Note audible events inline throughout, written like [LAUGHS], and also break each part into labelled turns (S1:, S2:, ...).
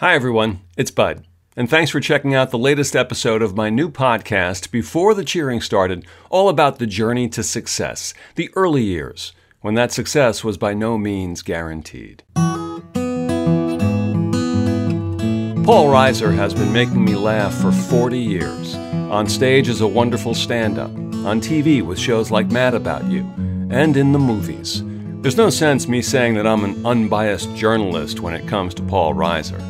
S1: Hi, everyone. It's Bud. And thanks for checking out the latest episode of my new podcast, Before the Cheering Started, all about the journey to success, the early years, when that success was by no means guaranteed. Paul Reiser has been making me laugh for 40 years. On stage as a wonderful stand up, on TV with shows like Mad About You, and in the movies. There's no sense me saying that I'm an unbiased journalist when it comes to Paul Reiser.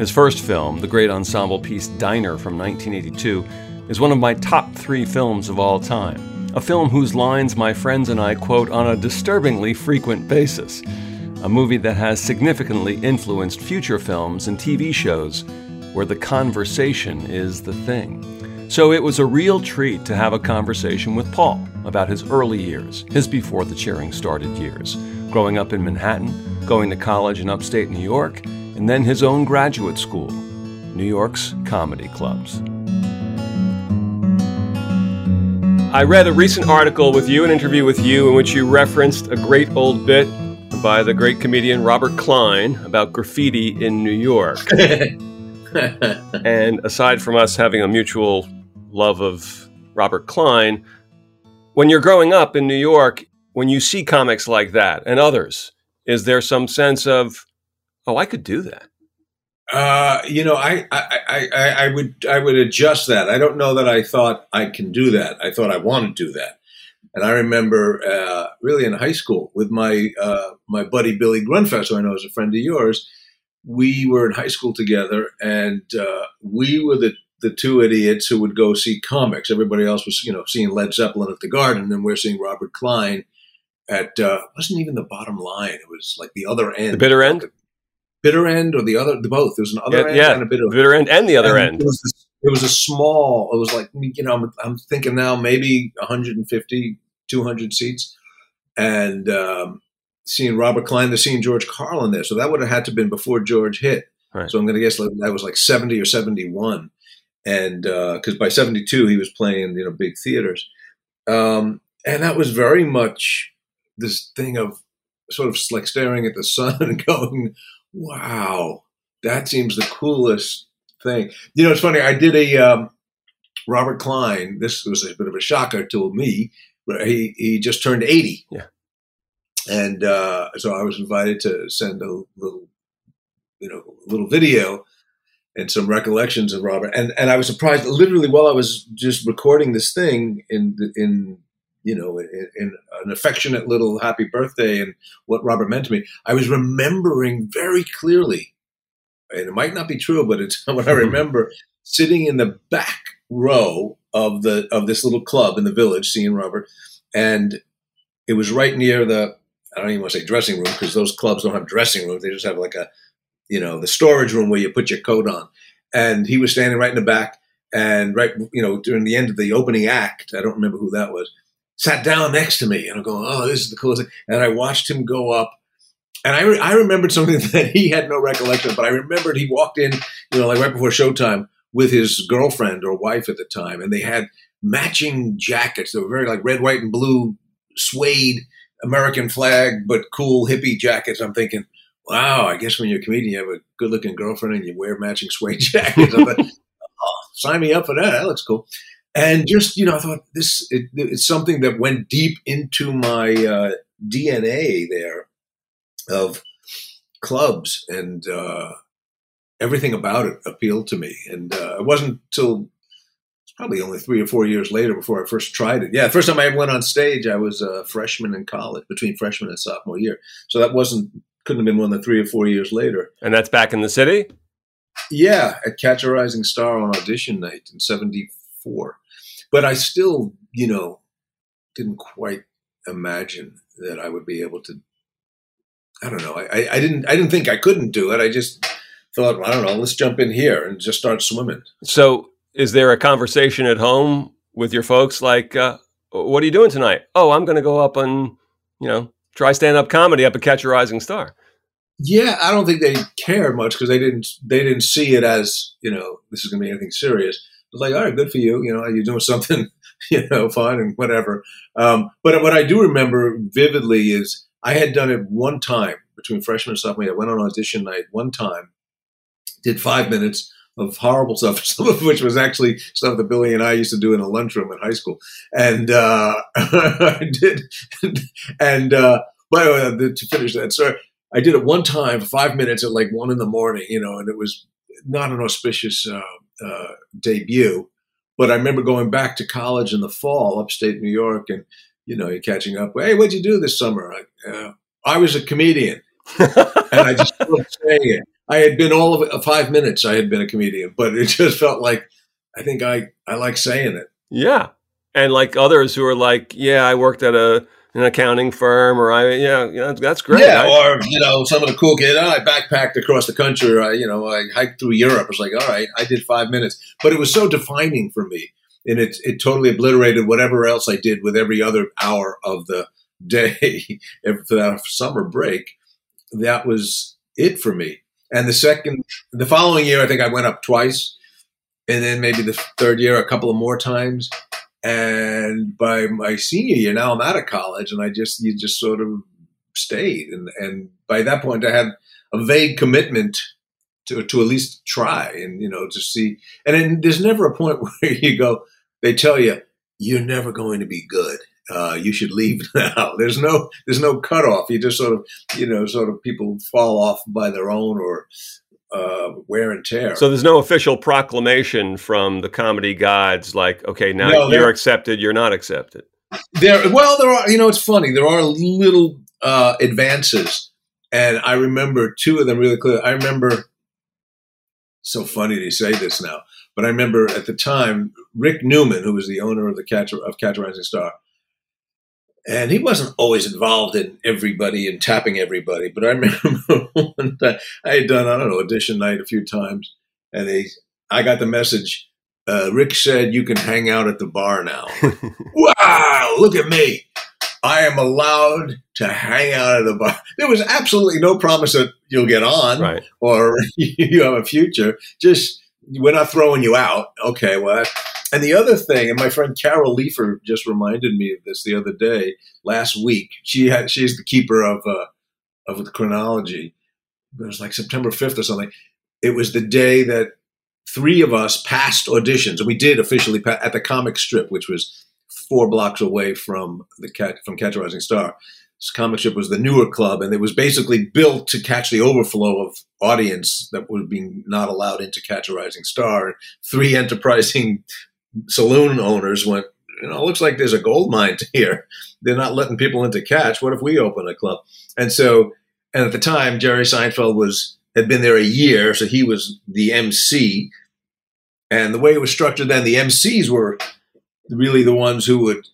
S1: His first film, the great ensemble piece Diner from 1982, is one of my top three films of all time. A film whose lines my friends and I quote on a disturbingly frequent basis a movie that has significantly influenced future films and TV shows where the conversation is the thing. So it was a real treat to have a conversation with Paul about his early years, his before the cheering started years, growing up in Manhattan, going to college in upstate New York, and then his own graduate school, New York's comedy clubs. I read a recent article with you, an interview with you, in which you referenced a great old bit by the great comedian Robert Klein about graffiti in New York. [LAUGHS] and aside from us having a mutual love of Robert Klein, when you're growing up in New York, when you see comics like that and others, is there some sense of, oh, I could do that?
S2: Uh, you know, I, I, I, I would I would adjust that. I don't know that I thought I can do that. I thought I want to do that. And I remember uh, really in high school with my uh, my buddy Billy Grundfest, who I know is a friend of yours. We were in high school together, and uh, we were the the two idiots who would go see comics. Everybody else was, you know, seeing Led Zeppelin at the Garden, and we're seeing Robert Klein at uh, wasn't even the bottom line. It was like the other end,
S1: the bitter end,
S2: bitter end, or the other, the both. There was an other
S1: yeah,
S2: end
S1: yeah.
S2: and a bitter,
S1: bitter end, and the other
S2: and
S1: end.
S2: It was, it was a small. It was like you know, I'm, I'm thinking now maybe 150, 200 seats, and um, seeing Robert Klein, the seeing George Carlin there. So that would have had to have been before George hit.
S1: Right.
S2: So I'm going to guess like, that was like 70 or 71 and because uh, by 72 he was playing you know big theaters um, and that was very much this thing of sort of like staring at the sun [LAUGHS] and going wow. That seems the coolest thing. You know it's funny i did a um, robert klein this was a bit of a shocker to me but he, he just turned 80
S1: yeah.
S2: And uh, so i was invited to send a little you know little video and some recollections of Robert. And and I was surprised literally while I was just recording this thing in in you know in, in, an affectionate little happy birthday and what Robert meant to me, I was remembering very clearly, and it might not be true, but it's [LAUGHS] what I mm-hmm. remember sitting in the back row of the of this little club in the village, seeing Robert, and it was right near the I don't even want to say dressing room because those clubs don't have dressing rooms; they just have like a you know, the storage room where you put your coat on. And he was standing right in the back and right, you know, during the end of the opening act, I don't remember who that was, sat down next to me and I'm going, oh, this is the coolest thing. And I watched him go up. And I, re- I remembered something [LAUGHS] that he had no recollection of, but I remembered he walked in, you know, like right before showtime with his girlfriend or wife at the time. And they had matching jackets. They were very like red, white, and blue suede American flag, but cool hippie jackets. I'm thinking, wow, I guess when you're a comedian, you have a good looking girlfriend and you wear matching suede [LAUGHS] jackets. I thought, oh, sign me up for that. That looks cool. And just, you know, I thought this, it, it's something that went deep into my uh, DNA there of clubs and uh, everything about it appealed to me. And uh, it wasn't until it's probably only three or four years later before I first tried it. Yeah, the first time I went on stage, I was a freshman in college, between freshman and sophomore year. So that wasn't couldn't have been more than three or four years later.
S1: And that's back in the city?
S2: Yeah, at Catch a Rising Star on audition night in 74. But I still, you know, didn't quite imagine that I would be able to. I don't know. I, I didn't. I didn't think I couldn't do it. I just thought, well, I don't know. Let's jump in here and just start swimming.
S1: So, is there a conversation at home with your folks like, uh, "What are you doing tonight?" Oh, I'm going to go up and you know try stand up comedy up at Catch a Rising Star.
S2: Yeah, I don't think they cared much because they didn't they didn't see it as you know this is going to be anything serious. Was like, all right, good for you. You know, you're doing [LAUGHS] something, you know, fun and whatever. Um, but what I do remember vividly is I had done it one time between freshman and sophomore. I went on audition night one time did five minutes of horrible [LAUGHS] stuff, some of which was actually stuff that Billy and I used to do in a lunchroom in high school. And uh, [LAUGHS] I did, and uh, by the way, to finish that story, I did it one time, five minutes at like one in the morning, you know, and it was not an auspicious uh, uh, debut. But I remember going back to college in the fall, upstate New York, and you know, you're catching up. Hey, what'd you do this summer? I, uh, I was a comedian, [LAUGHS] and I just kept saying it. I had been all of uh, five minutes. I had been a comedian, but it just felt like I think I I like saying it.
S1: Yeah, and like others who are like, yeah, I worked at a an accounting firm, or I, yeah, yeah that's great.
S2: Yeah,
S1: I,
S2: or you know, some of the cool kids. I backpacked across the country. Or I, you know, I hiked through Europe. It's like, all right, I did five minutes, but it was so defining for me, and it it totally obliterated whatever else I did with every other hour of the [LAUGHS] day for that summer break. That was it for me. And the second, the following year, I think I went up twice, and then maybe the third year a couple of more times and by my senior year, now I'm out of college, and I just you just sort of stayed, and and by that point, I had a vague commitment to to at least try, and you know, to see. And then there's never a point [LAUGHS] where you go, they tell you you're never going to be good. Uh, you should leave [LAUGHS] now. There's no there's no cutoff. You just sort of you know sort of people fall off by their own or uh, wear and tear.
S1: So there's no official proclamation from the comedy gods like, okay, now no, you're accepted, you're not accepted.
S2: There, well, there are. You know, it's funny. There are little uh, advances, and I remember two of them really clearly. I remember. So funny to say this now, but I remember at the time Rick Newman, who was the owner of the Catch of Catch Rising Star, and he wasn't always involved in everybody and tapping everybody. But I [LAUGHS] remember one time I had done, I don't know, audition night a few times, and they, I got the message. Uh, Rick said you can hang out at the bar now. [LAUGHS] wow, look at me. I am allowed to hang out at the bar. There was absolutely no promise that you'll get on
S1: right.
S2: or [LAUGHS] you have a future. Just we're not throwing you out. Okay, well, and the other thing, and my friend Carol Leifer just reminded me of this the other day, last week. She had she's the keeper of uh, of the chronology. It was like September fifth or something. It was the day that three of us passed auditions, and we did officially pass, at the comic strip, which was four blocks away from the cat from Catch a Rising Star. Comic strip was the newer club, and it was basically built to catch the overflow of audience that would be not allowed into Catch a Rising Star. Three enterprising [LAUGHS] saloon owners went, you know, looks like there's a gold mine [LAUGHS] here. They're not letting people into catch. What if we open a club? And so, and at the time, Jerry Seinfeld was had been there a year, so he was the MC. And the way it was structured then, the MCs were really the ones who would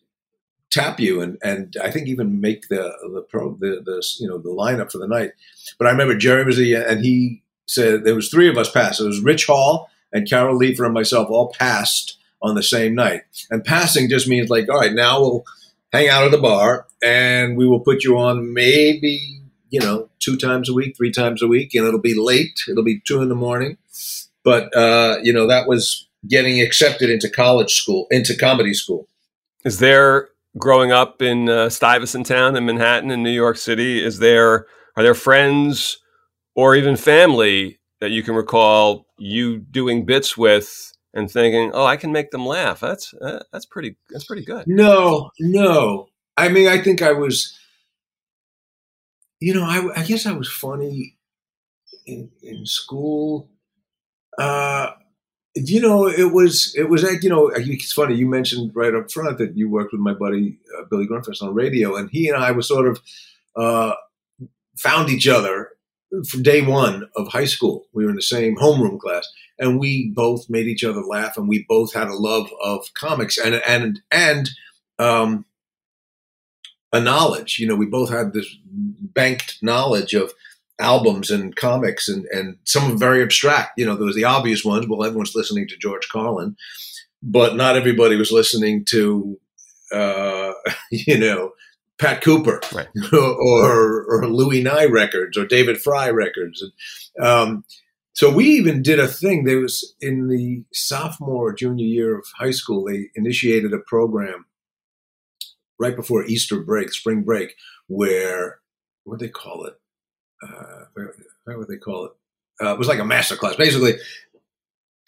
S2: tap you and and I think even make the the pro the, the you know the lineup for the night. But I remember Jerry was the and he said there was three of us passed. It was Rich Hall and Carol Leifer and myself all passed on the same night. And passing just means like, all right, now we'll hang out at the bar and we will put you on maybe, you know, two times a week, three times a week, and it'll be late. It'll be two in the morning. But, uh, you know, that was getting accepted into college school, into comedy school.
S1: Is there, growing up in uh, Stuyvesant Town in Manhattan in New York City, is there, are there friends or even family that you can recall you doing bits with and thinking, "Oh, I can make them laugh." That's uh, that's pretty that's pretty good.
S2: No, no. I mean, I think I was, you know, I, I guess I was funny in in school. Uh, you know, it was it was like you know, it's funny. You mentioned right up front that you worked with my buddy uh, Billy Grundfest on radio, and he and I was sort of uh, found each other from day one of high school. We were in the same homeroom class, and we both made each other laugh, and we both had a love of comics and and and um, a knowledge. You know, we both had this banked knowledge of albums and comics, and and some very abstract. You know, there was the obvious ones. Well, everyone's listening to George Carlin, but not everybody was listening to. Uh, [LAUGHS] you know, Pat Cooper
S1: right. [LAUGHS]
S2: or, or Louis Nye records or David Frye records. And, um, so we even did a thing. There was in the sophomore or junior year of high school, they initiated a program right before Easter break, spring break, where what do they call it? Uh, what they call it? uh, it was like a master class. Basically,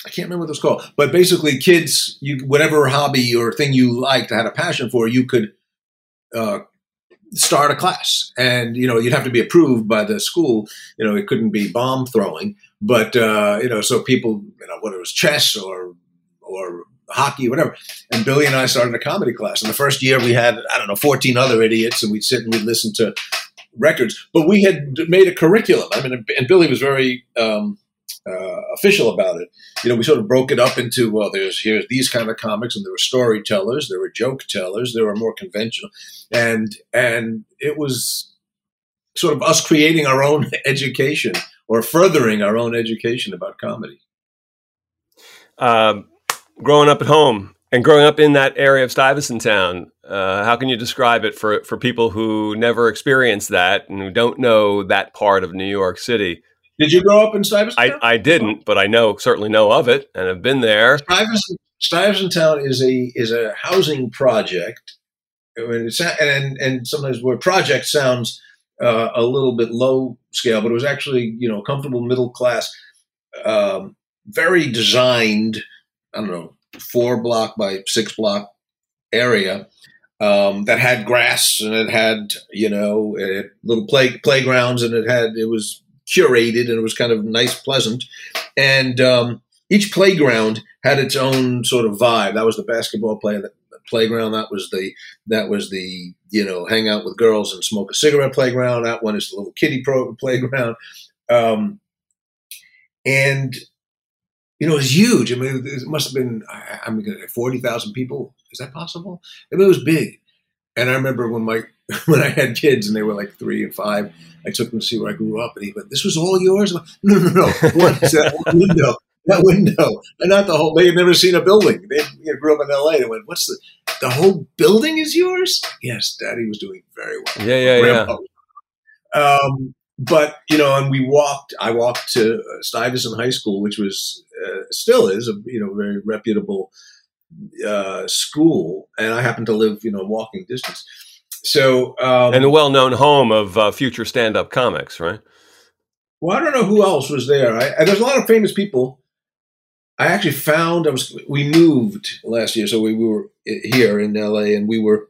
S2: I can't remember what it was called, but basically, kids, you whatever hobby or thing you liked, had a passion for, you could uh, start a class, and you know you'd have to be approved by the school. You know, it couldn't be bomb throwing, but uh, you know, so people, you know, whether it was chess or or hockey, whatever. And Billy and I started a comedy class. And the first year we had, I don't know, 14 other idiots, and we'd sit and we'd listen to records. But we had made a curriculum. I mean, and Billy was very um, uh, official about it. You know, we sort of broke it up into well, there's here's these kind of comics, and there were storytellers, there were joke tellers, there were more conventional, and and it was sort of us creating our own [LAUGHS] education or furthering our own education about comedy.
S1: Um, growing up at home and growing up in that area of Stuyvesant Town, uh, how can you describe it for for people who never experienced that and who don't know that part of New York City?
S2: Did you grow up in Stuyvesant?
S1: I, I didn't, but I know certainly know of it and have been there.
S2: Stuyvesant, Stuyvesant Town is a is a housing project, and and, and sometimes where project sounds uh, a little bit low scale, but it was actually you know comfortable middle class, um, very designed I don't know, four block by six block area um, that had grass and it had, you know, little play playgrounds and it had, it was curated and it was kind of nice, pleasant. And um, each playground had its own sort of vibe. That was the basketball play, playground. That was the, that was the, you know, hang out with girls and smoke a cigarette playground. That one is the little kiddie pro [LAUGHS] playground. Um, and you know, it was huge. I mean, it must have been, i'm mean, 40,000 people. Is that possible? I mean, it was big. And I remember when my, [LAUGHS] when I had kids and they were like three and five, I took them to see where I grew up and he went, this was all yours? No, no, no. What is [LAUGHS] that window? That window. And not the whole, they had never seen a building. They you know, grew up in LA. They went, what's the, the whole building is yours? Yes, daddy was doing very well.
S1: Yeah, yeah, Grandpa.
S2: yeah. Um, but you know, and we walked. I walked to Stuyvesant High School, which was uh, still is a you know very reputable uh, school, and I happen to live you know walking distance. So um,
S1: and the well-known home of uh, future stand-up comics, right?
S2: Well, I don't know who else was there. I, there's a lot of famous people. I actually found I was. We moved last year, so we, we were here in LA, and we were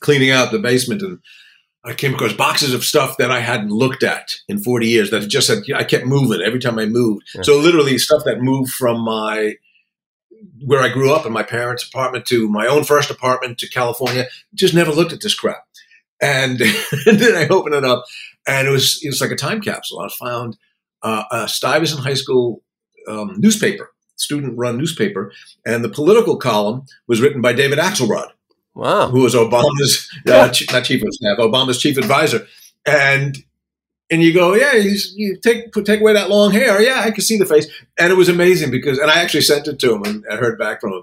S2: cleaning out the basement and I came across boxes of stuff that I hadn't looked at in 40 years that just had, I kept moving every time I moved. Yeah. So literally stuff that moved from my, where I grew up in my parents' apartment to my own first apartment to California, just never looked at this crap. And, and [LAUGHS] then I opened it up and it was, it was like a time capsule. I found uh, a Stuyvesant High School um, newspaper, student run newspaper. And the political column was written by David Axelrod
S1: Wow.
S2: Who was Obama's uh, not chief of staff, Obama's chief advisor, and and you go, yeah, you take take away that long hair, yeah, I can see the face, and it was amazing because, and I actually sent it to him and I heard back from him.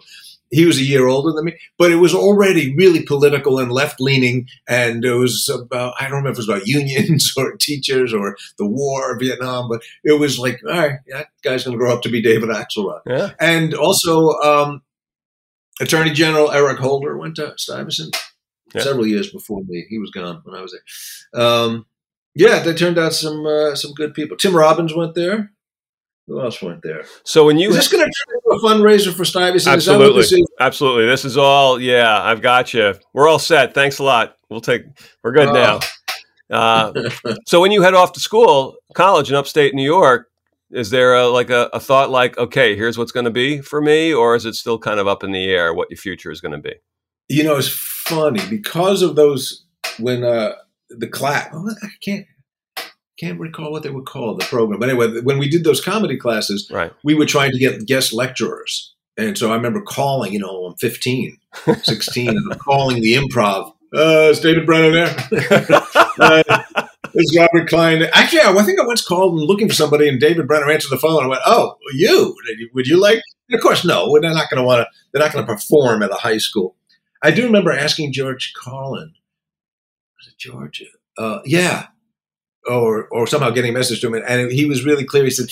S2: He was a year older than me, but it was already really political and left leaning, and it was about I don't remember if it was about unions [LAUGHS] or teachers or the war or Vietnam, but it was like, all right, that guy's going to grow up to be David Axelrod,
S1: yeah.
S2: and also. Um, Attorney General Eric Holder went to Stuyvesant yeah. several years before me. He was gone when I was there. Um, yeah, they turned out some uh, some good people. Tim Robbins went there. Who else went there?
S1: So when you
S2: is this going to turn into a fundraiser for Stuyvesant?
S1: Absolutely, this absolutely. This is all. Yeah, I've got you. We're all set. Thanks a lot. We'll take. We're good now. Uh, [LAUGHS] so when you head off to school, college in upstate New York, is there a, like a, a thought like, okay, here's what's going to be for me, or is it still kind of up in the air what your future is going to be?
S2: You know, it's funny because of those when uh, the class. Well, I can't can't recall what they were called the program, but anyway, when we did those comedy classes,
S1: right.
S2: we were trying to get guest lecturers, and so I remember calling. You know, I'm 15, [LAUGHS] 16, and I'm calling the improv. Uh, is David Brenner there? [LAUGHS] uh, it's Robert Klein. Actually, I think I once called and looking for somebody, and David Brenner answered the phone. I went, "Oh, you? Would you like?" And of course, no. They're not going to want to. They're not going to perform at a high school. I do remember asking George Carlin. George? Uh, yeah. Or, or somehow getting a message to him, and he was really clear. He said,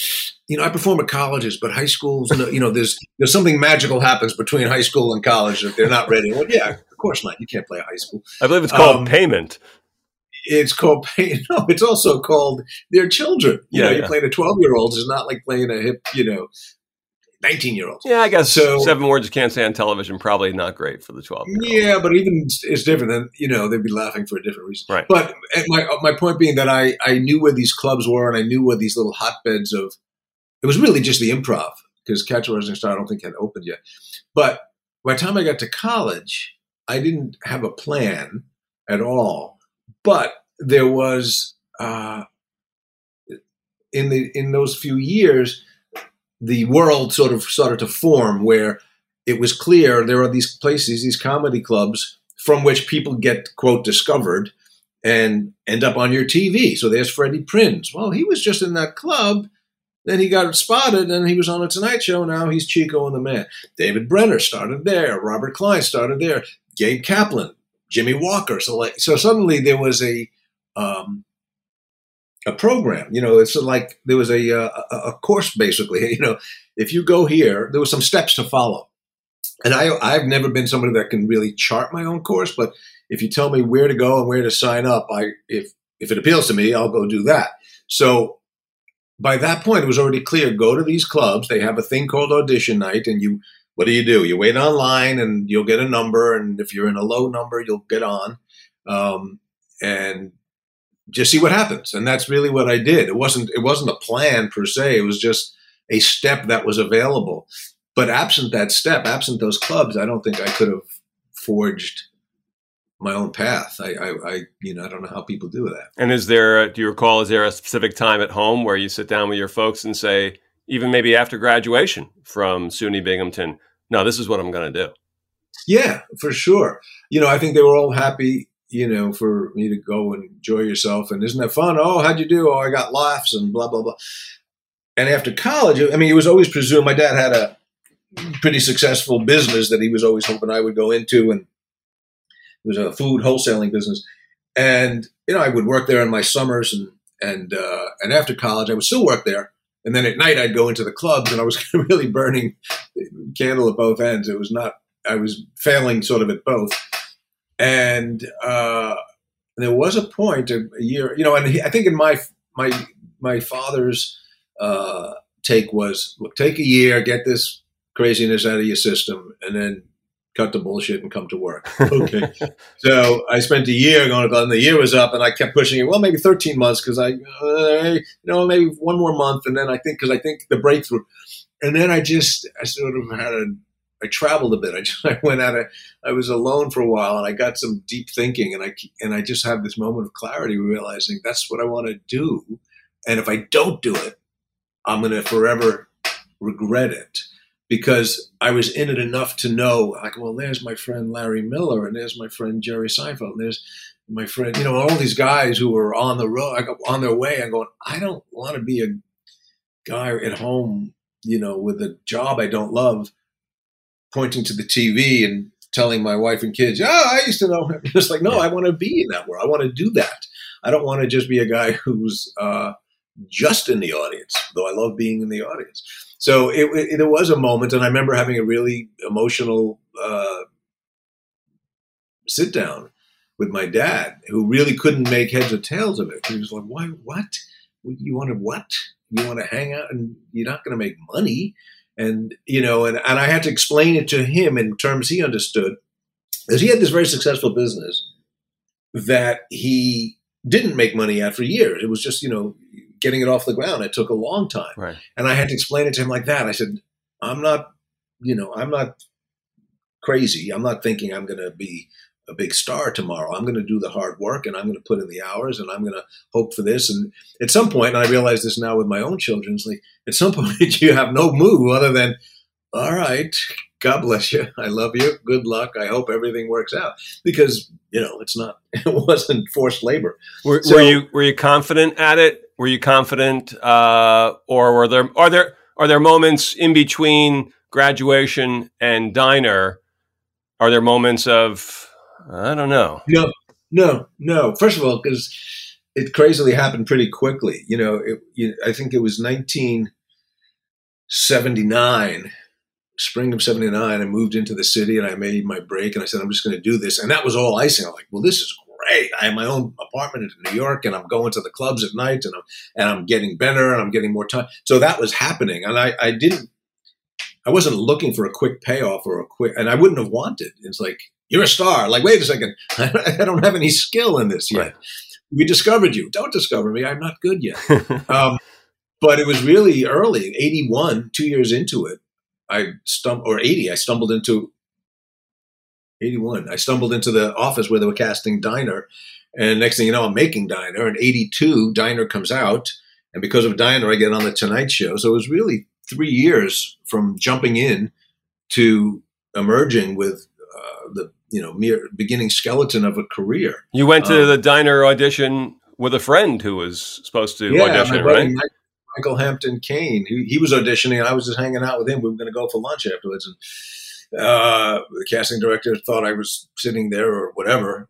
S2: "You know, I perform at colleges, but high schools, you know, there's there's something magical happens between high school and college that they're not ready." Well, yeah, of course not. You can't play high school.
S1: I believe it's called um, payment.
S2: it's called paying. [LAUGHS] No, it's also called their children. You
S1: Yeah,
S2: know, you're
S1: yeah.
S2: playing a 12 year old. It's not like playing a hip, you know, 19 year old.
S1: Yeah, I guess
S2: So-
S1: seven words you can't say on television probably not great for the twelve.
S2: Yeah, but even it's different. Than you know, they'd be laughing for a different reason.
S1: Right.
S2: But my my point being that I I knew where these clubs were, and I knew where these little hotbeds of. It was really just the improv because Catch a Rising Star I don't think had opened yet. But by the time I got to college, I didn't have a plan at all. But there was uh, in the in those few years, the world sort of started to form where it was clear there are these places, these comedy clubs from which people get quote discovered and end up on your TV. So there's Freddie Prinze. Well, he was just in that club. Then he got spotted and he was on a Tonight Show. Now he's Chico and the Man. David Brenner started there. Robert Klein started there. Gabe Kaplan, Jimmie Walker. So like, so suddenly there was a um, a program. You know, it's like there was a, uh, a a course basically. [LAUGHS] You know, if you go here, there were some steps to follow. And I I've never been somebody that can really chart my own course, but if you tell me where to go and where to sign up, I if if it appeals to me, I'll go do that. So by that point, it was already clear. Go to these clubs. They have a thing called audition night, and you what do you do? You wait online, and you'll get a number. And if you're in a low number, you'll get on, um, and just see what happens. And that's really what I did. It wasn't it wasn't a plan per se. It was just a step that was available. But absent that step, absent those clubs, I don't think I could have forged my own path. I, I, I you know, I don't know how people do that.
S1: And is there? Uh, do you recall? Is there a specific time at home where you sit down with your folks and say, even maybe after graduation from SUNY Binghamton, no, this is what I'm going to do.
S2: Yeah, for sure. You know, I think they were all happy, you know, for me to go and enjoy yourself. And isn't that fun? Oh, how'd you do? Oh, I got laughs and blah, blah, blah. And after college, I mean, it was always presumed my dad had a pretty successful business that he was always hoping I would go into. And it was a food wholesaling business. And, you know, I would work there in my summers and, and, uh, and after college, I would still work there. And then at night, I'd go into the clubs and I was [LAUGHS] really burning candle at both ends. It was not I was failing sort of at both. And uh, there was a point a, a year, you know, and he, I think in my my my father's uh, take was, look, take a year, get this craziness out of your system, and then cut the bullshit and come to work. [LAUGHS] Okay. so I spent a year going to and the year was up, and I kept pushing it. Well, maybe 13 months because I, uh, you know, maybe one more month, and then I think because I think the breakthrough, and then I just I sort of had a I traveled a bit. [LAUGHS] I just I went out. I was alone for a while, and I got some deep thinking, and I and I just had this moment of clarity, realizing that's what I want to do, and if I don't do it, I'm going to forever regret it because I was in it enough to know, like, well, there's my friend Larry Miller, and there's my friend Jerry Seinfeld, and there's my friend, you know, all these guys who were on the road, on their way. I'm going, I don't want to be a guy at home, you know, with a job I don't love pointing to the TV and telling my wife and kids, "Oh, I used to know him." It's like, no, I want to be in that world. I want to do that. I don't want to just be a guy who's uh, just in the audience, though I love being in the audience. So it, it, there was a moment, and I remember having a really emotional uh, sit down with my dad, who really couldn't make heads or tails of it. He was like, "Why? What? You want to what? You want to hang out, and you're not going to make money." And you know and, and i had to explain it to him in terms he understood because he had this very successful business that he didn't make money at for years. It was just you know getting it off the ground. It took a long time.
S1: Right.
S2: and i had to explain it to him like that. I said i'm not you know i'm not crazy. I'm not thinking i'm going to be a big star tomorrow. I'm going to do the hard work and i'm going to put in the hours and i'm going to hope for this. And at some point and i realize this now with my own children it's like at some [LAUGHS] point you have no move other than all right god bless you. [LAUGHS] I love you. Good luck. I hope everything works out. Because you know it's not [LAUGHS] it wasn't forced labor.
S1: Were,
S2: So-
S1: were you were you confident at it? Were you confident, uh, or were there are there are there moments in between graduation and diner? Are there moments of I don't know?
S2: no no no first of all because it crazily happened pretty quickly you know it, you, i think it was 1979 spring of 79 i moved into the city and i made my break and i said i'm just going to do this and that was all icing i'm like well this is great. I have my own apartment in New York, and I'm going to the clubs at night, and I'm and I'm getting better, and I'm getting more time. So that was happening, and I, I didn't. I wasn't looking for a quick payoff or a quick, and I wouldn't have wanted. It's like you're a star. Like, wait a second, [LAUGHS] I don't have any skill in this yet. Right. We discovered you. Don't discover me. I'm not good yet. [LAUGHS] um, but it was really early, 81, two years into it. I stumbled, or 80, I stumbled into 81. I stumbled into the office where they were casting Diner. And next thing you know, I'm making Diner. And 82, Diner comes out. And because of Diner, I get on the Tonight Show. So it was really three years from jumping in to emerging with uh, the you know mere beginning skeleton of a career.
S1: You went to um, the Diner audition with a friend who was supposed to yeah, audition, right?
S2: Mike, Michael Hampton Kane. He, he was auditioning. I was just hanging out with him. We were going to go for lunch afterwards, and uh, the casting director thought I was sitting there or whatever,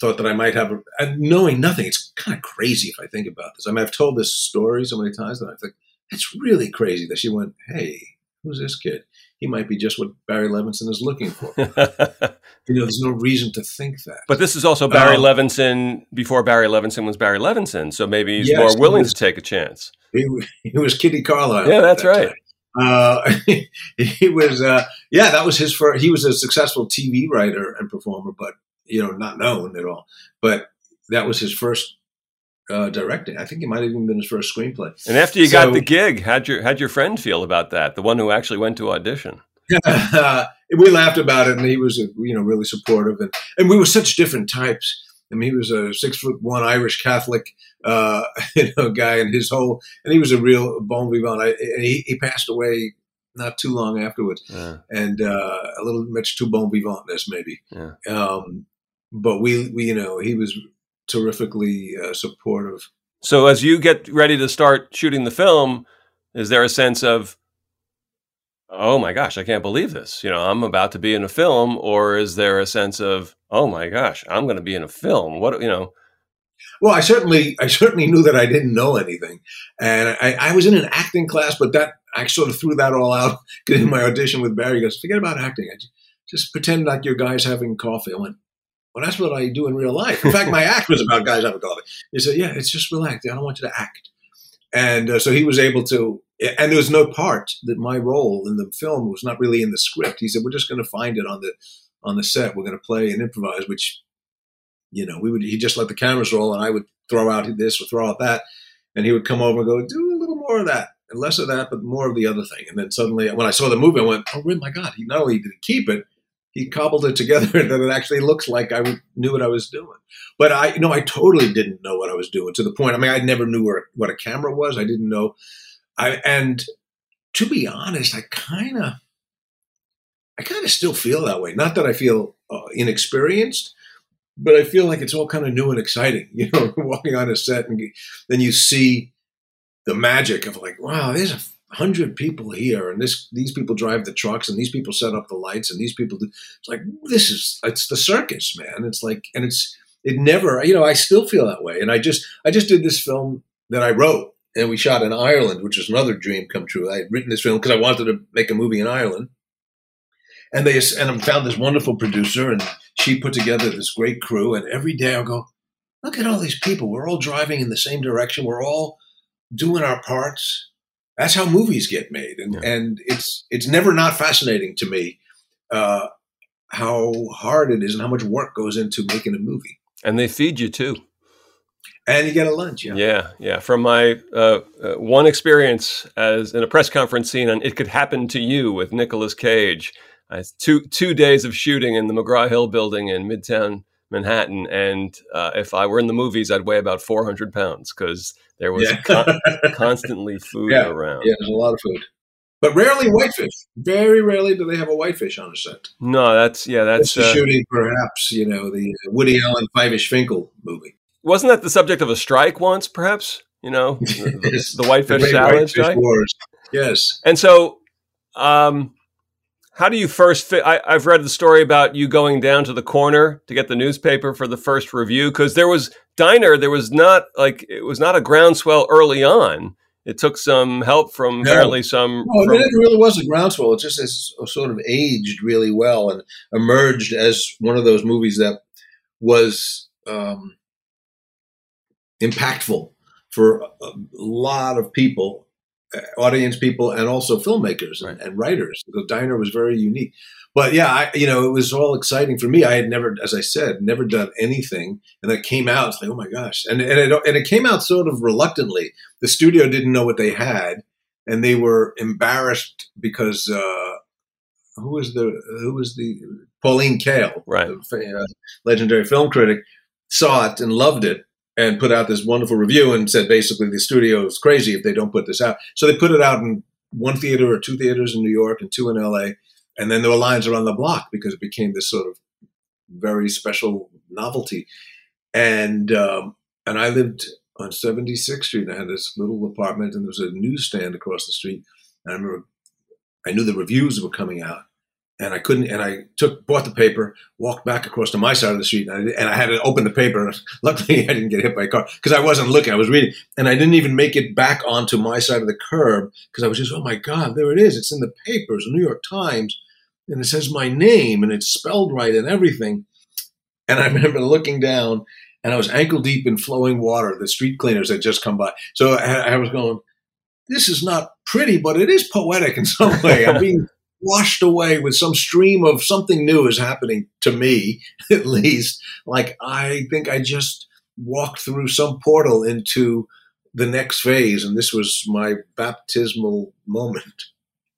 S2: thought that I might have, a, knowing nothing. It's kind of crazy if I think about this. I mean, I've told this story so many times that I think it's really crazy that she went, "Hey, who's this kid? He might be just what Barry Levinson is looking for." [LAUGHS] you know, there's no reason to think that.
S1: But this is also Barry um, Levinson before Barry Levinson was Barry Levinson, so maybe he's yes, more willing he was, to take a chance.
S2: He, he was Kitty Carlisle.
S1: Yeah, that's that right.
S2: Uh, [LAUGHS] he was, uh, yeah, that was his first. He was a successful TV writer and performer, but you know, not known at all. But that was his first uh, directing. I think it might have even been his first screenplay.
S1: And after you so, got the gig, how'd your how'd your friend feel about that? The one who actually went to audition. [LAUGHS]
S2: we laughed about it, and he was, you know, really supportive, and and we were such different types. I mean, he was a six foot one Irish Catholic, uh, [LAUGHS] you know, guy, and his whole, and he was a real bon vivant. I, and he, he passed away not too long afterwards, yeah. and uh, a little much too bon vivantness maybe. Yeah. Um, but we, we, you know, he was terrifically uh, supportive.
S1: So as you get ready to start shooting the film, is there a sense of oh my gosh, I can't believe this. You know, I'm about to be in a film, or is there a sense of, oh my gosh, I'm going to be in a film? What, you know?
S2: Well, I certainly, I certainly knew that I didn't know anything, and I, I was in an acting class, but that I sort of threw that all out [LAUGHS] in my audition with Barry. He goes, forget about acting. I just, just pretend like your guys having coffee. I went, well, that's what I do in real life. In fact, my [LAUGHS] act was about guys having coffee. He said, yeah, it's just relax. I don't want you to act. And uh, so he was able to and there was no part that my role in the film was not really in the script. He said, "We're just going to find it on the on the set. We're going to play and improvise." Which, you know, we would he just let the cameras roll, and I would throw out this or throw out that, and he would come over and go, "Do a little more of that." And less of that, but more of the other thing. And then suddenly, when I saw the movie, I went, "Oh my god!" He not only did he keep it, he cobbled it together [LAUGHS] that it actually looks like I knew what I was doing. But I, know, I totally didn't know what I was doing to the point. I mean, I never knew where, what a camera was. I didn't know I and to be honest, I kind of, I kind of still feel that way. Not that I feel uh, inexperienced, but I feel like it's all kind of new and exciting. [LAUGHS] You know, walking on a set and then you see the magic of like, wow, there's a hundred people here, and this these people drive the trucks, and these people set up the lights, and these people do. It's like this is it's the circus, man. It's like, and it's it never, you know, I still feel that way. And I just I just did this film that I wrote and we shot in Ireland, which was another dream come true. I had written this film because I wanted to make a movie in Ireland, and they and I found this wonderful producer, and she put together this great crew. And every day I go, look at all these people. We're all driving in the same direction. We're all doing our parts. That's how movies get made, and yeah. and it's it's never not fascinating to me uh, how hard it is and how much work goes into making a movie.
S1: And they feed you too
S2: and you get a lunch. Yeah,
S1: yeah, yeah. From my uh, uh, one experience as in a press conference scene on "It Could Happen to You" with Nicolas Cage, uh, two two days of shooting in the McGraw Hill Building in Midtown Manhattan, and uh, if I were in the movies, I'd weigh about four hundred pounds because there was yeah. con- [LAUGHS] constantly food
S2: yeah.
S1: around.
S2: Yeah, there's a lot of food. But rarely whitefish. Very rarely do they have a whitefish on a set.
S1: No, that's yeah, that's
S2: uh, shooting. Perhaps you know the Woody Allen Five Ish Finkel movie
S1: wasn't that the subject of a strike once, perhaps? You know, [LAUGHS] the, the whitefish the salad whitefish strike. Wars.
S2: Yes.
S1: And so, um, how do you first fit? I, have read the story about you going down to the corner to get the newspaper for the first review because there was diner. There was not like it was not a groundswell early on. It took some help from no. apparently some.
S2: No, from, it really was a groundswell. It just has sort of aged really well and emerged as one of those movies that was um, impactful for a lot of people, audience people, and also filmmakers right. and, and, writers. The diner was very unique. But yeah, I, you know, it was all exciting for me. I had never, as I said, never done anything, and it came out. It's like, oh my gosh, and and it, and it came out sort of reluctantly. The studio didn't know what they had, and they were embarrassed because uh, who was the who was the Pauline Kael,
S1: right,
S2: the, uh, legendary film critic, saw it and loved it, and put out this wonderful review and said basically the studio is crazy if they don't put this out. So they put it out in one theater or two theaters in New York and two in LA. And then there were lines around the block because it became this sort of very special novelty. And um, and I lived on 76th Street. And I had this little apartment, and there was a newsstand across the street. And I remember I knew the reviews were coming out, and I couldn't. And I took bought the paper, walked back across to my side of the street, and I, and I had to open the paper. And [LAUGHS] luckily, I didn't get hit by a car because I wasn't looking. I was reading, and I didn't even make it back onto my side of the curb because I was just, oh my god, there it is! It's in the papers, New York Times, and it says my name and it's spelled right and everything. And I [LAUGHS] remember looking down, and I was ankle deep in flowing water. The street cleaners had just come by, so I, I was going. This is not pretty, but it is poetic in some way. I'm being washed away with some stream of something new is happening to me, [LAUGHS] at least. Like I think I just walked through some portal into the next phase, and this was my baptismal moment.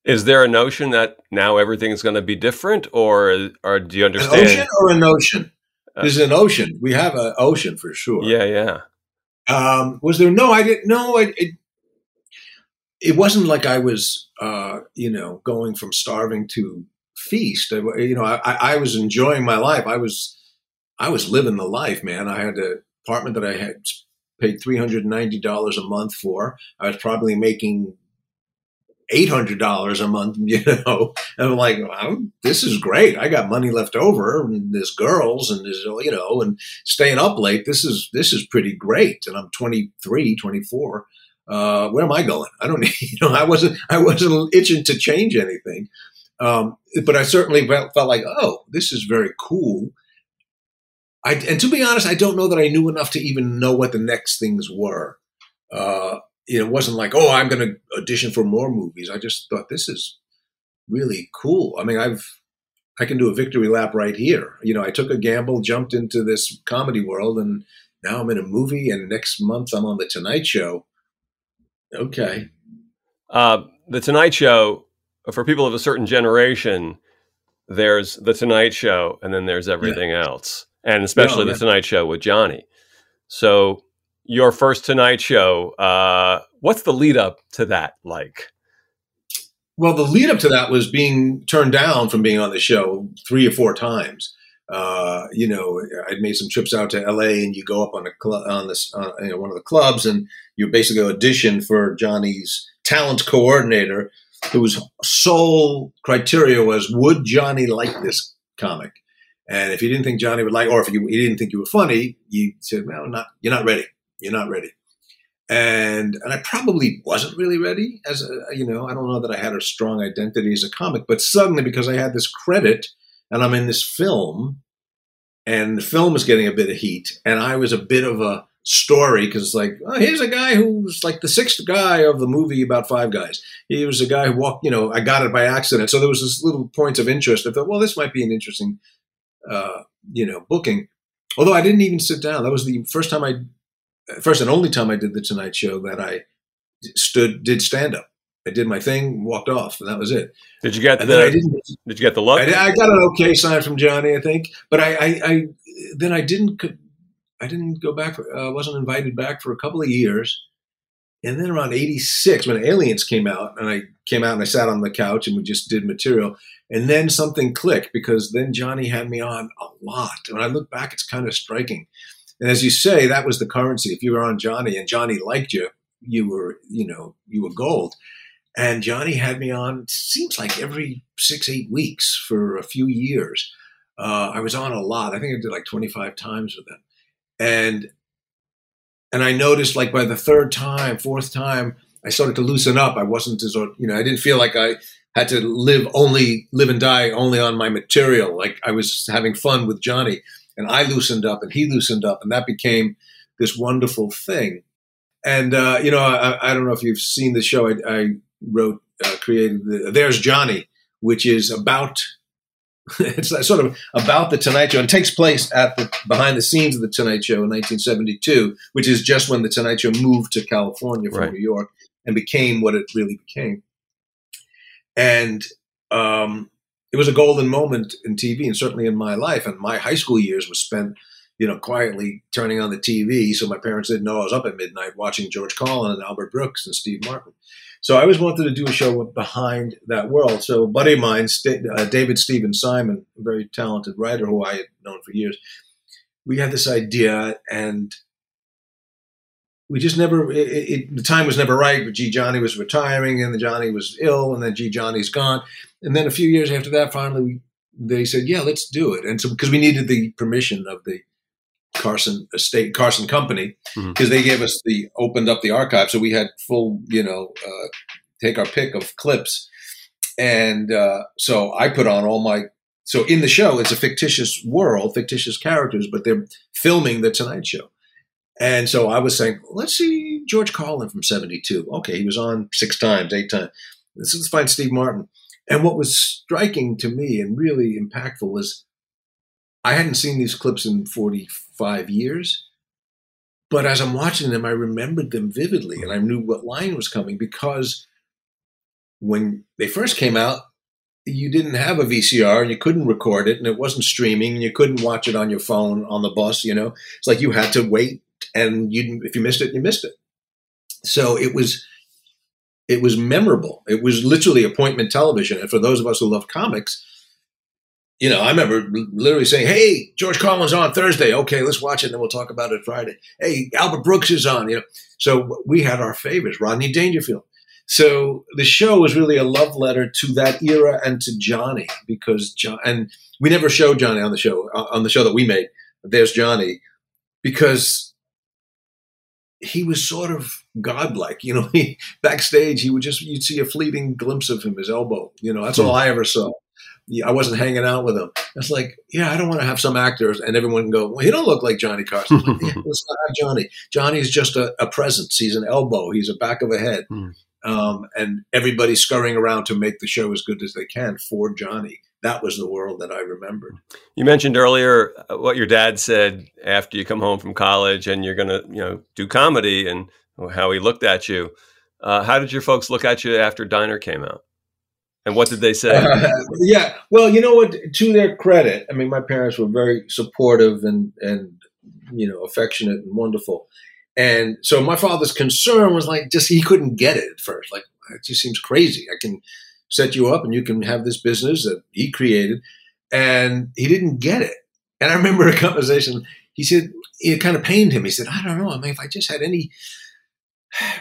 S1: Is there a notion that now everything is going to be different, or or do you understand?
S2: An ocean or an ocean? Uh, There's an ocean. We have an ocean for sure.
S1: Yeah, yeah.
S2: Um, was there? No, I didn't. No, I, it, it wasn't like I was, uh, you know, going from starving to feast. I, you know, I, I, was enjoying my life. I was, I was living the life, man. I had an apartment that I had paid three hundred ninety dollars a month for. I was probably making eight hundred dollars a month, [LAUGHS] you know. And I'm like, this is great. I got money left over, and there's girls, and there's you know, and staying up late. This is this is pretty great. And I'm 23, 24 uh, where am I going? I don't, [LAUGHS] need, you know, I wasn't, I wasn't itching to change anything. Um, but I certainly felt, felt like, oh, this is very cool. I, and to be honest, I don't know that I knew enough to even know what the next things were. Uh, it wasn't like, oh, I'm going to audition for more movies. I just thought this is really cool. I mean, I've, I can do a victory lap right here. You know, I took a gamble, jumped into this comedy world, and now I'm in a movie. And next month I'm on the Tonight Show. Okay.
S1: Uh, the Tonight Show, for people of a certain generation, there's the Tonight Show, and then there's everything yeah. else, and especially the Tonight Show with Johnny. So, your first Tonight Show, uh, what's the lead up to that like?
S2: Well, the lead up to that was being turned down from being on the show three or four times. Uh, you know, I'd made some trips out to LA, and you go up on a on this uh, you know, one of the clubs, and you basically audition for Johnny's talent coordinator, whose sole criteria was would Johnny like this comic, and if you didn't think Johnny would like, or if you, you didn't think you were funny, you said, "Well, not you're not ready. You're not ready." And and I probably wasn't really ready as a you know I don't know that I had a strong identity as a comic, but suddenly because I had this credit and I'm in this film, and the film is getting a bit of heat, and I was a bit of a story because it's like oh, here's a guy who's like the sixth guy of the movie about five guys. He was a guy who walked you know i got it by accident. So there was this little points of interest. I thought well this might be an interesting uh, you know booking. Although i didn't even sit down. That was the first time i first and only time i did the tonight show that i stood did stand up I did my thing, walked off, and that was it.
S1: Did you get and the? Did you get the look? I,
S2: I, got an okay sign from Johnny, I think, but I, I, I then I didn't. I didn't go back. I uh, wasn't invited back for a couple of years, and then around '86, when Aliens came out, and I came out and I sat on the couch and we just did material, and then something clicked because then Johnny had me on a lot. And when I look back, it's kind of striking. And as you say, that was the currency. If you were on Johnny and Johnny liked you, you were, you know, you were gold. And Johnny had me on, seems like every six, eight weeks for a few years. Uh, I was on a lot. I think I did like 25 times with him. And and I noticed like by the third time, fourth time, I started to loosen up. I wasn't as you know, I didn't feel like I had to live only live and die only on my material. Like I was having fun with Johnny. and I loosened up, and he loosened up, and that became this wonderful thing. And uh, you know, I, I, don't know if you've seen the show. I, I wrote, uh, created the, "There's Johnny," which is about [LAUGHS] it's sort of about the Tonight Show and takes place at the behind the scenes of the Tonight Show in 1972, which is just when the Tonight Show moved to California from right. New York and became what it really became. And um, it was a golden moment in TV and certainly in my life. And my high school years was spent, you know, quietly turning on the TV. So my parents didn't know I was up at midnight watching George Carlin and Albert Brooks and Steve Martin. So I always wanted to do a show behind that world. So a buddy of mine, uh, David Steven Simon, a very talented writer who I had known for years, we had this idea and we just never it, it, the time was never right but g johnny was retiring and then johnny was ill and then g johnny's gone and then a few years after that finally we, they said yeah let's do it and so because we needed the permission of the carson estate carson company because mm-hmm. they gave us the opened up the archive so we had full you know uh, take our pick of clips and uh, so i put on all my so in the show it's a fictitious world fictitious characters but they're filming the tonight show and so I was saying, let's see George Carlin from 72. Okay, he was on six times, eight times. Let's find Steve Martin. And what was striking to me and really impactful was I hadn't seen these clips in 45 years. But as I'm watching them, I remembered them vividly and I knew what line was coming because when they first came out, you didn't have a VCR and you couldn't record it and it wasn't streaming and you couldn't watch it on your phone on the bus, you know. It's like you had to wait and you if you missed it, you missed it. So it was it was memorable. It was literally appointment television. And for those of us who love comics, you know, I remember literally saying, "Hey, George Carlin's on Thursday. Okay, let's watch it, and then we'll talk about it Friday. Hey, Albert Brooks is on. You know." So we had our favorites, Rodney Dangerfield. So the show was really a love letter to that era and to Johnny because John and we never showed Johnny on the show on the show that we made. There's Johnny because he was sort of godlike. You know, [LAUGHS] he, backstage, he would just, you'd see a fleeting glimpse of him, his elbow. You know, that's hmm. all I ever saw. I wasn't hanging out with him. It's like, yeah, I don't want to have some actors and everyone go, well, he don't look like Johnny Carson. Like, yeah, [LAUGHS] let's not have Johnny. Johnny's just a, a, presence. He's an elbow. He's a back of a head. Mm. Um, and everybody's scurrying around to make the show as good as they can for Johnny that was the world that I remembered.
S1: You mentioned earlier uh, what your dad said after you come home from college and you're going to, you know, do comedy and how he looked at you. Uh, how did your folks look at you after Diner came out? And what did they say? Uh, [LAUGHS]
S2: yeah, well, you know what? To their credit, I mean, my parents were very supportive and and you know affectionate and wonderful. And so my father's concern was like, just he couldn't get it at first. Like, it just seems crazy. I can set you up and you can have this business that he created. And he didn't get it. And I remember a conversation, he said, it kind of pained him. He said, I don't know. I mean, if I just had any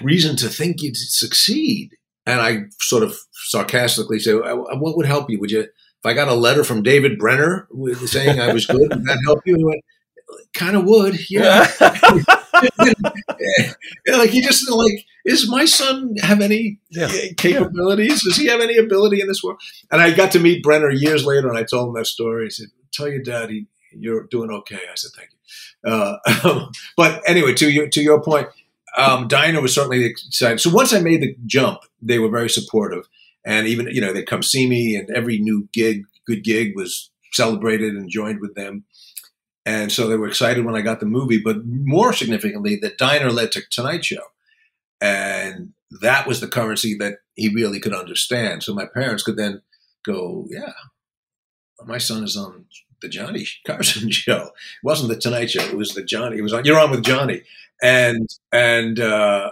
S2: reason to think you'd succeed. And I sort of sarcastically said, what would help you? Would you, if I got a letter from David Brenner saying I was good, would that help you? He went, kind of would, yeah. [LAUGHS] yeah. Like he just like, is my son have any yeah. capabilities? Does he have any ability in this world? And I got to meet Brenner years later, and I told him that story. He said, "Tell your daddy you're doing okay." I said, "Thank you." Uh, [LAUGHS] but anyway, to your to your point, um, Diner was certainly excited. So once I made the jump, they were very supportive, and even you know they'd come see me, and every new gig, good gig, was celebrated and joined with them. And so they were excited when I got the movie, but more significantly, the diner led to Tonight Show. And that was the currency that he really could understand. So my parents could then go, yeah, my son is on the Johnny Carson [LAUGHS] show. It wasn't the Tonight Show. It was the Johnny. It was on. You're on with Johnny. And and uh,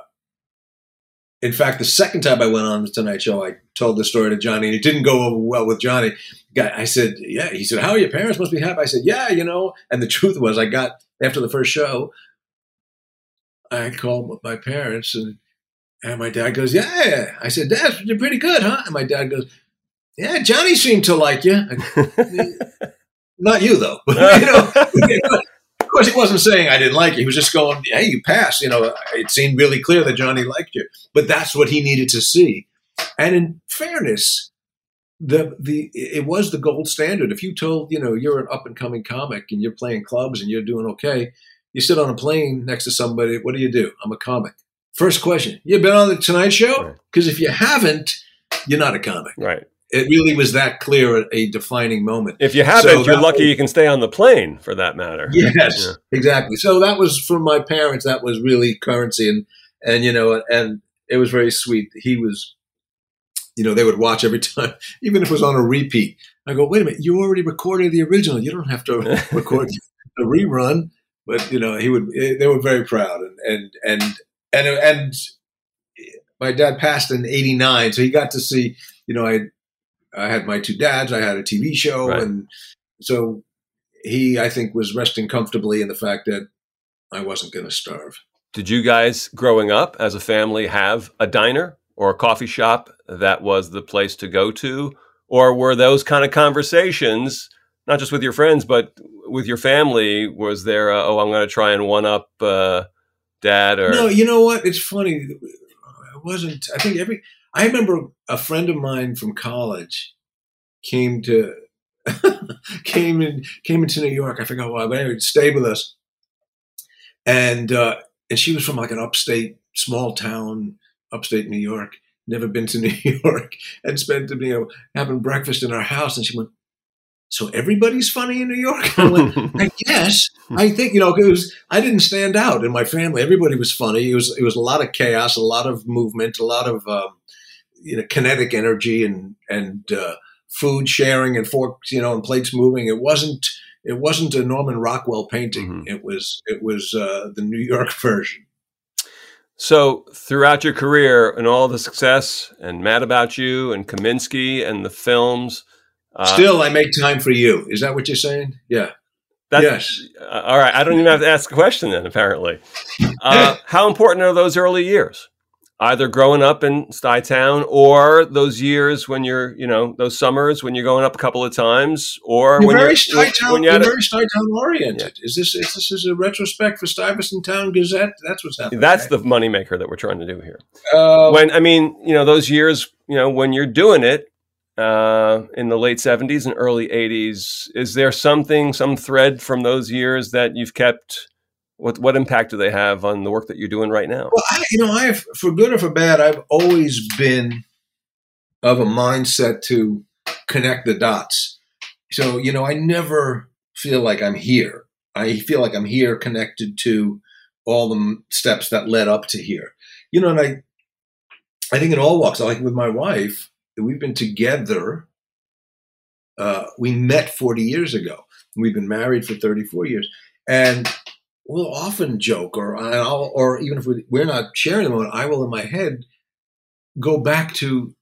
S2: in fact, the second time I went on the Tonight Show, I told the story to Johnny, and it didn't go over well with Johnny. I said, "Yeah." He said, "How are your parents? Must be happy." I said, "Yeah, you know." And the [LAUGHS] truth was, I got after the first show, I called my parents, and and my dad goes, "Yeah." I said, "Dad, you're pretty good, huh?" And my dad goes, "Yeah, Johnny seemed to like you." [LAUGHS] Not you though, [LAUGHS] you know course, he wasn't saying I didn't like you. He was just going, "Hey, you passed." You know, it seemed really clear that Johnny liked you, but that's what he needed to see. And in fairness, the the it was the gold standard. If you told you know you're an up and coming comic and you're playing clubs and you're doing okay, you sit on a plane next to somebody. What do you do? I'm a comic. First question: You been on the Tonight Show? Because right. if you haven't, you're not a comic.
S1: Right.
S2: It really was that clear a defining moment.
S1: If you haven't, so you're lucky was, you can stay on the plane for that matter.
S2: Yes, yeah. exactly. So that was from my parents. That was really currency, and and you know, and it was very sweet. He was you know, they would watch every [LAUGHS] time, even if it was on a repeat. I go, wait a minute, you already recorded the original. You don't have to [LAUGHS] record a rerun. But you know, he would. Eh, they were very proud, and and and and and my dad passed in '89, so he got to see. You know, I I had my two dads. I had a TV show, right. and so he, I think, was resting comfortably in the fact that I wasn't going to starve.
S1: Did you guys, growing up as a family, have a diner? or a coffee shop that was the place to go to? Or were those kind of conversations, not just with your friends, but with your family? Was there, a, oh, I'm going to try and one up uh, dad? Or
S2: no, you know what? It's funny. It wasn't. I think every. I remember a friend of mine from college came to [LAUGHS] came in came into New York. I forgot why, but anyway, stayed with us, and uh, and she was from like an upstate small town upstate New York, never been to [LAUGHS] New York, and spent you know having breakfast in our house. And she went, "So everybody's funny in New York?" I went, "I [LAUGHS] guess. I think you know it was. I didn't stand out in my family. Everybody was funny. It was it was a lot of chaos, a lot of movement, a lot of um, you know kinetic energy, and and uh, food sharing and forks, you know, and plates moving. It wasn't." It wasn't a Norman Rockwell painting. Mm-hmm. It was it was uh, the New York [LAUGHS] version.
S1: So throughout your career and all the success and Mad About You and Kominsky and the films,
S2: uh, still I make time for you. Is that what you're saying? Yeah.
S1: That's, yes. Uh, all right. I don't even have to ask a question then. Apparently, uh, [LAUGHS] how important are those early years? Either growing up in Stuytown or those years when you're, you know, those summers when you're going up a couple of times, or
S2: you're
S1: when
S2: very you're, Stuytown, when you're, you're very Stuytown oriented. Yeah. Is this is this is a retrospect for Stuyvesant Town Gazette? That's what's happening.
S1: That's right? the moneymaker that we're trying to do here. Uh, when I mean, you know, those years, you know, when you're doing it. Uh, in the late 70s and early 80s, is there something, some thread from those years that you've kept what what impact do they have on the work that you're doing right now?
S2: Well, I, you know, I have, for good or for bad, I've always been of a mindset to connect the dots. So you know, I never feel like I'm here. I feel like I'm here connected to all the steps that led up to here. You know, and I, I think in all walks, like with my wife, we've been together. Uh, we met 40 years ago. We've been married for 34 years, and we'll often joke, or I'll, or even if we, we're not sharing the moment, I will in my head go back to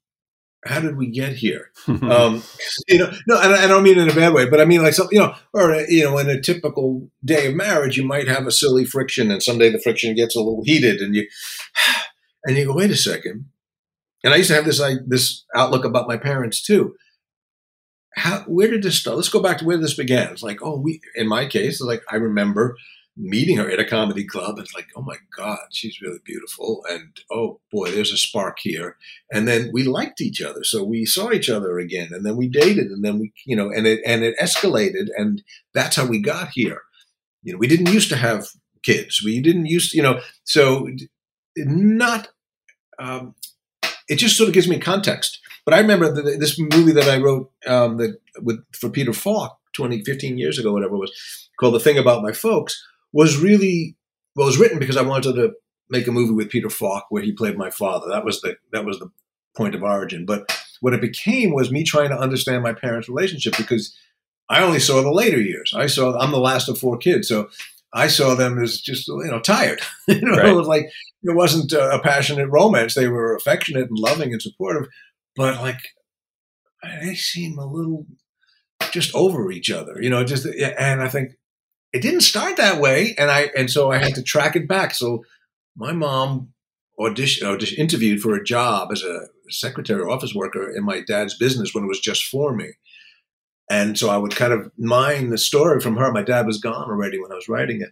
S2: how did we get here? [LAUGHS] um, you know, no, and I don't mean in a bad way, but I mean like something, you know, or you know, in a typical day of marriage, you might have a silly friction, and someday the friction gets a little heated, and you [SIGHS] and you go, wait a second. And I used to have this like this outlook about my parents too. How where did this start? Let's go back to where this began. It's like, oh, we in my case, like I remember meeting her at a comedy club. It's like, oh my God, she's really beautiful. And oh boy, there's a spark here. And then we liked each other. So we saw each other again. And then we dated. And then we, you know, and it and it escalated. And that's how we got here. You know, we didn't used to have kids. We didn't used to, you know, so not um, it just sort of gives me context. But I remember the, this movie that I wrote um, that with for Peter Falk 20, 15 years ago, whatever it was, called The Thing About My Folks was really well, was written because I wanted to make a movie with Peter Falk where he played my father. That was the that was the point of origin. But what it became was me trying to understand my parents' relationship because I only saw the later years. I saw I'm the last of four kids, so I saw them as just you know tired. [LAUGHS] you know, right. it was like it wasn't a passionate romance. They were affectionate and loving and supportive, but like they seem a little just over each other. You know, just and I think it didn't start that way, and I and so I had to track it back. So my mom audition, audition interviewed for a job as a secretary or office worker in my dad's business when it was just for me. And so I would kind of mine the story from her. My dad was gone already when I was writing it,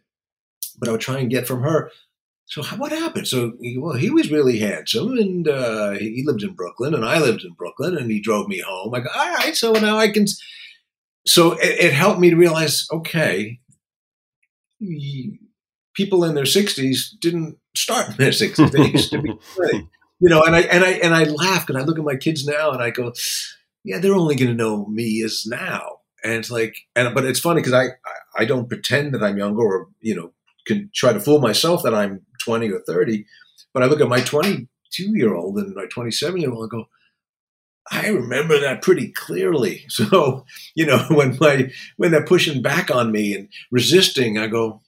S2: but I would try and get from her so what happened? So, well, he was really handsome, and uh, he lived in Brooklyn, and I lived in Brooklyn, and he drove me home. I go, all right, so now I can. So it, it helped me to realize, okay, people in their sixties didn't start in their sixties; they used to be you know. And I and I and I laugh and I look at my kids now, and I go, yeah, they're only going to know me as now. And it's like, and but it's funny because I, I I don't pretend that I'm younger or you know can try to fool myself that I'm 20 or 30. But I look at my 22 year old and my 27 year old and go, I remember that pretty clearly. [LAUGHS] So, you know, [LAUGHS] when my when they're pushing back on me and resisting, I go,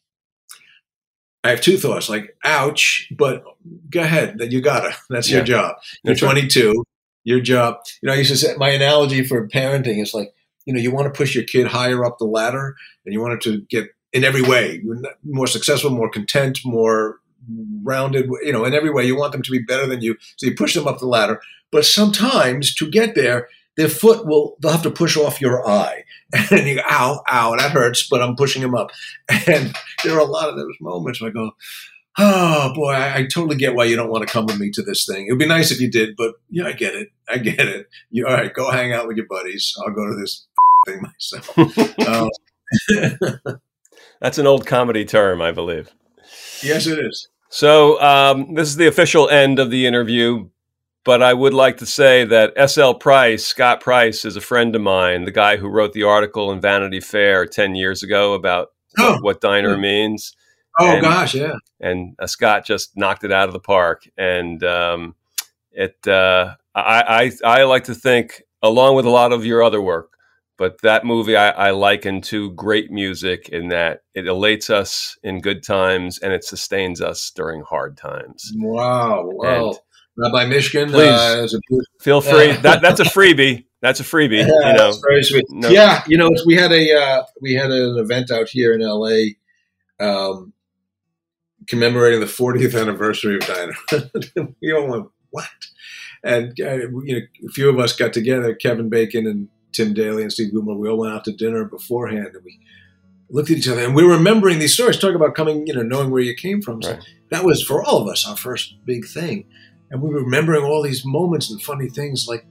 S2: I have two thoughts, like, ouch, but go ahead, then you gotta. [LAUGHS] That's yeah. your job. You're That's 22, right. your job. You know, I used to say my analogy for parenting is like, you know, you want to push your kid higher up the ladder and you want it to get in every way more successful, more content, more rounded, you know, in every way. You want them to be better than you. So you push them up the ladder. But sometimes to get there, their foot will, they'll have to push off your eye. [LAUGHS] And you go, ow, ow, that hurts, but I'm pushing them up. [LAUGHS] And there are a lot of those moments where I go, oh boy, I, I, totally get why you don't want to come with me to this thing. It would be nice if you did, but yeah, I get it. I get it. You, all right, go hang out with your buddies. I'll go to this [LAUGHS] thing myself.
S1: um, That's an old comedy term, I believe.
S2: Yes, it is.
S1: So um, this is the official end of the interview, but I would like to say that S.L. Price, Scott Price, is a friend of mine, the guy who wrote the article in Vanity Fair 10 years ago about oh. what, what, diner yeah. means.
S2: Oh, and, gosh, yeah.
S1: And uh, Scott just knocked it out of the park. And um, it, uh, I, I, I like to think, along with a lot of your other work, but that movie I, I, liken to great music in that it elates us in good times and it sustains us during hard times.
S2: Wow! Wow! And Rabbi Mishkin, uh, please
S1: uh, feel free. that that's a freebie. That's a freebie. Yeah, you know,
S2: very sweet. No. Yeah, you know, we had a uh, we had an event out here in L.A. Um, commemorating the 40th anniversary of Diner. [LAUGHS] we all went what? And uh, you know, a few of us got together, Kevin Bacon and Tim Daly and Steve Guttenberg, we all went out to dinner beforehand and we looked at each other and we were remembering these stories, talk about coming, you know, knowing where you came from. So right. that was for all of us our first big thing. And we were remembering all these moments and funny things like,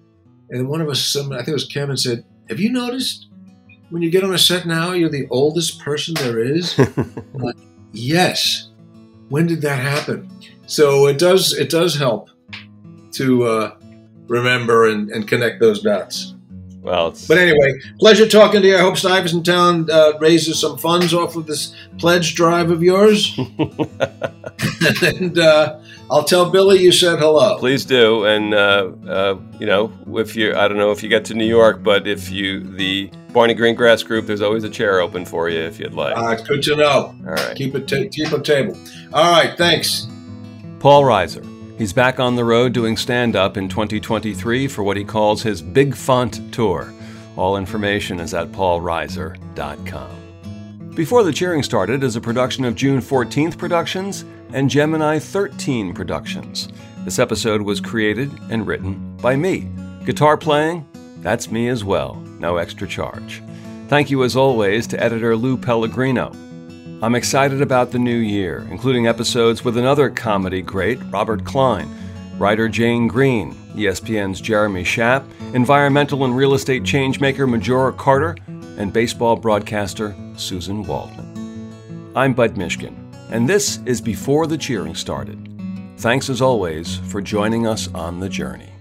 S2: and one of us, some, I think it was Kevin, said, Have you noticed when you get on a set now, you're the oldest person there is? [LAUGHS] like, yes. When did that happen? So it does it does help to uh, remember and, and connect those dots.
S1: Well,
S2: but anyway, pleasure talking to you. I hope Stuyvesant Town uh, raises some funds off of this pledge drive of yours. [LAUGHS] [LAUGHS] and uh, I'll tell Billy you said hello.
S1: Please do. And uh, uh, you know, if you, I don't know if you get to New York, but if you the Barney Greengrass group, there's always a chair open for you if you'd like.
S2: Uh, good to know.
S1: All right,
S2: keep it t- keep a table. All right, thanks.
S1: Paul Reiser. He's back on the road doing stand up in 2023 for what he calls his Big Font Tour. All information is at paulreiser.com. Before the Cheering Started is a production of June 14th Productions and Gemini 13 Productions. This episode was created and written by me. Guitar playing, that's me as well, no extra charge. Thank you as always to editor Lou Pellegrino. I'm excited about the new year, including episodes with another comedy great, Robert Klein, writer Jane Green, ESPN's Jeremy Schaap, environmental and real estate changemaker Majora Carter, and baseball broadcaster Suzyn Waldman. I'm Bud Mishkin, and this is Before the Cheering Started. Thanks as always for joining us on the journey.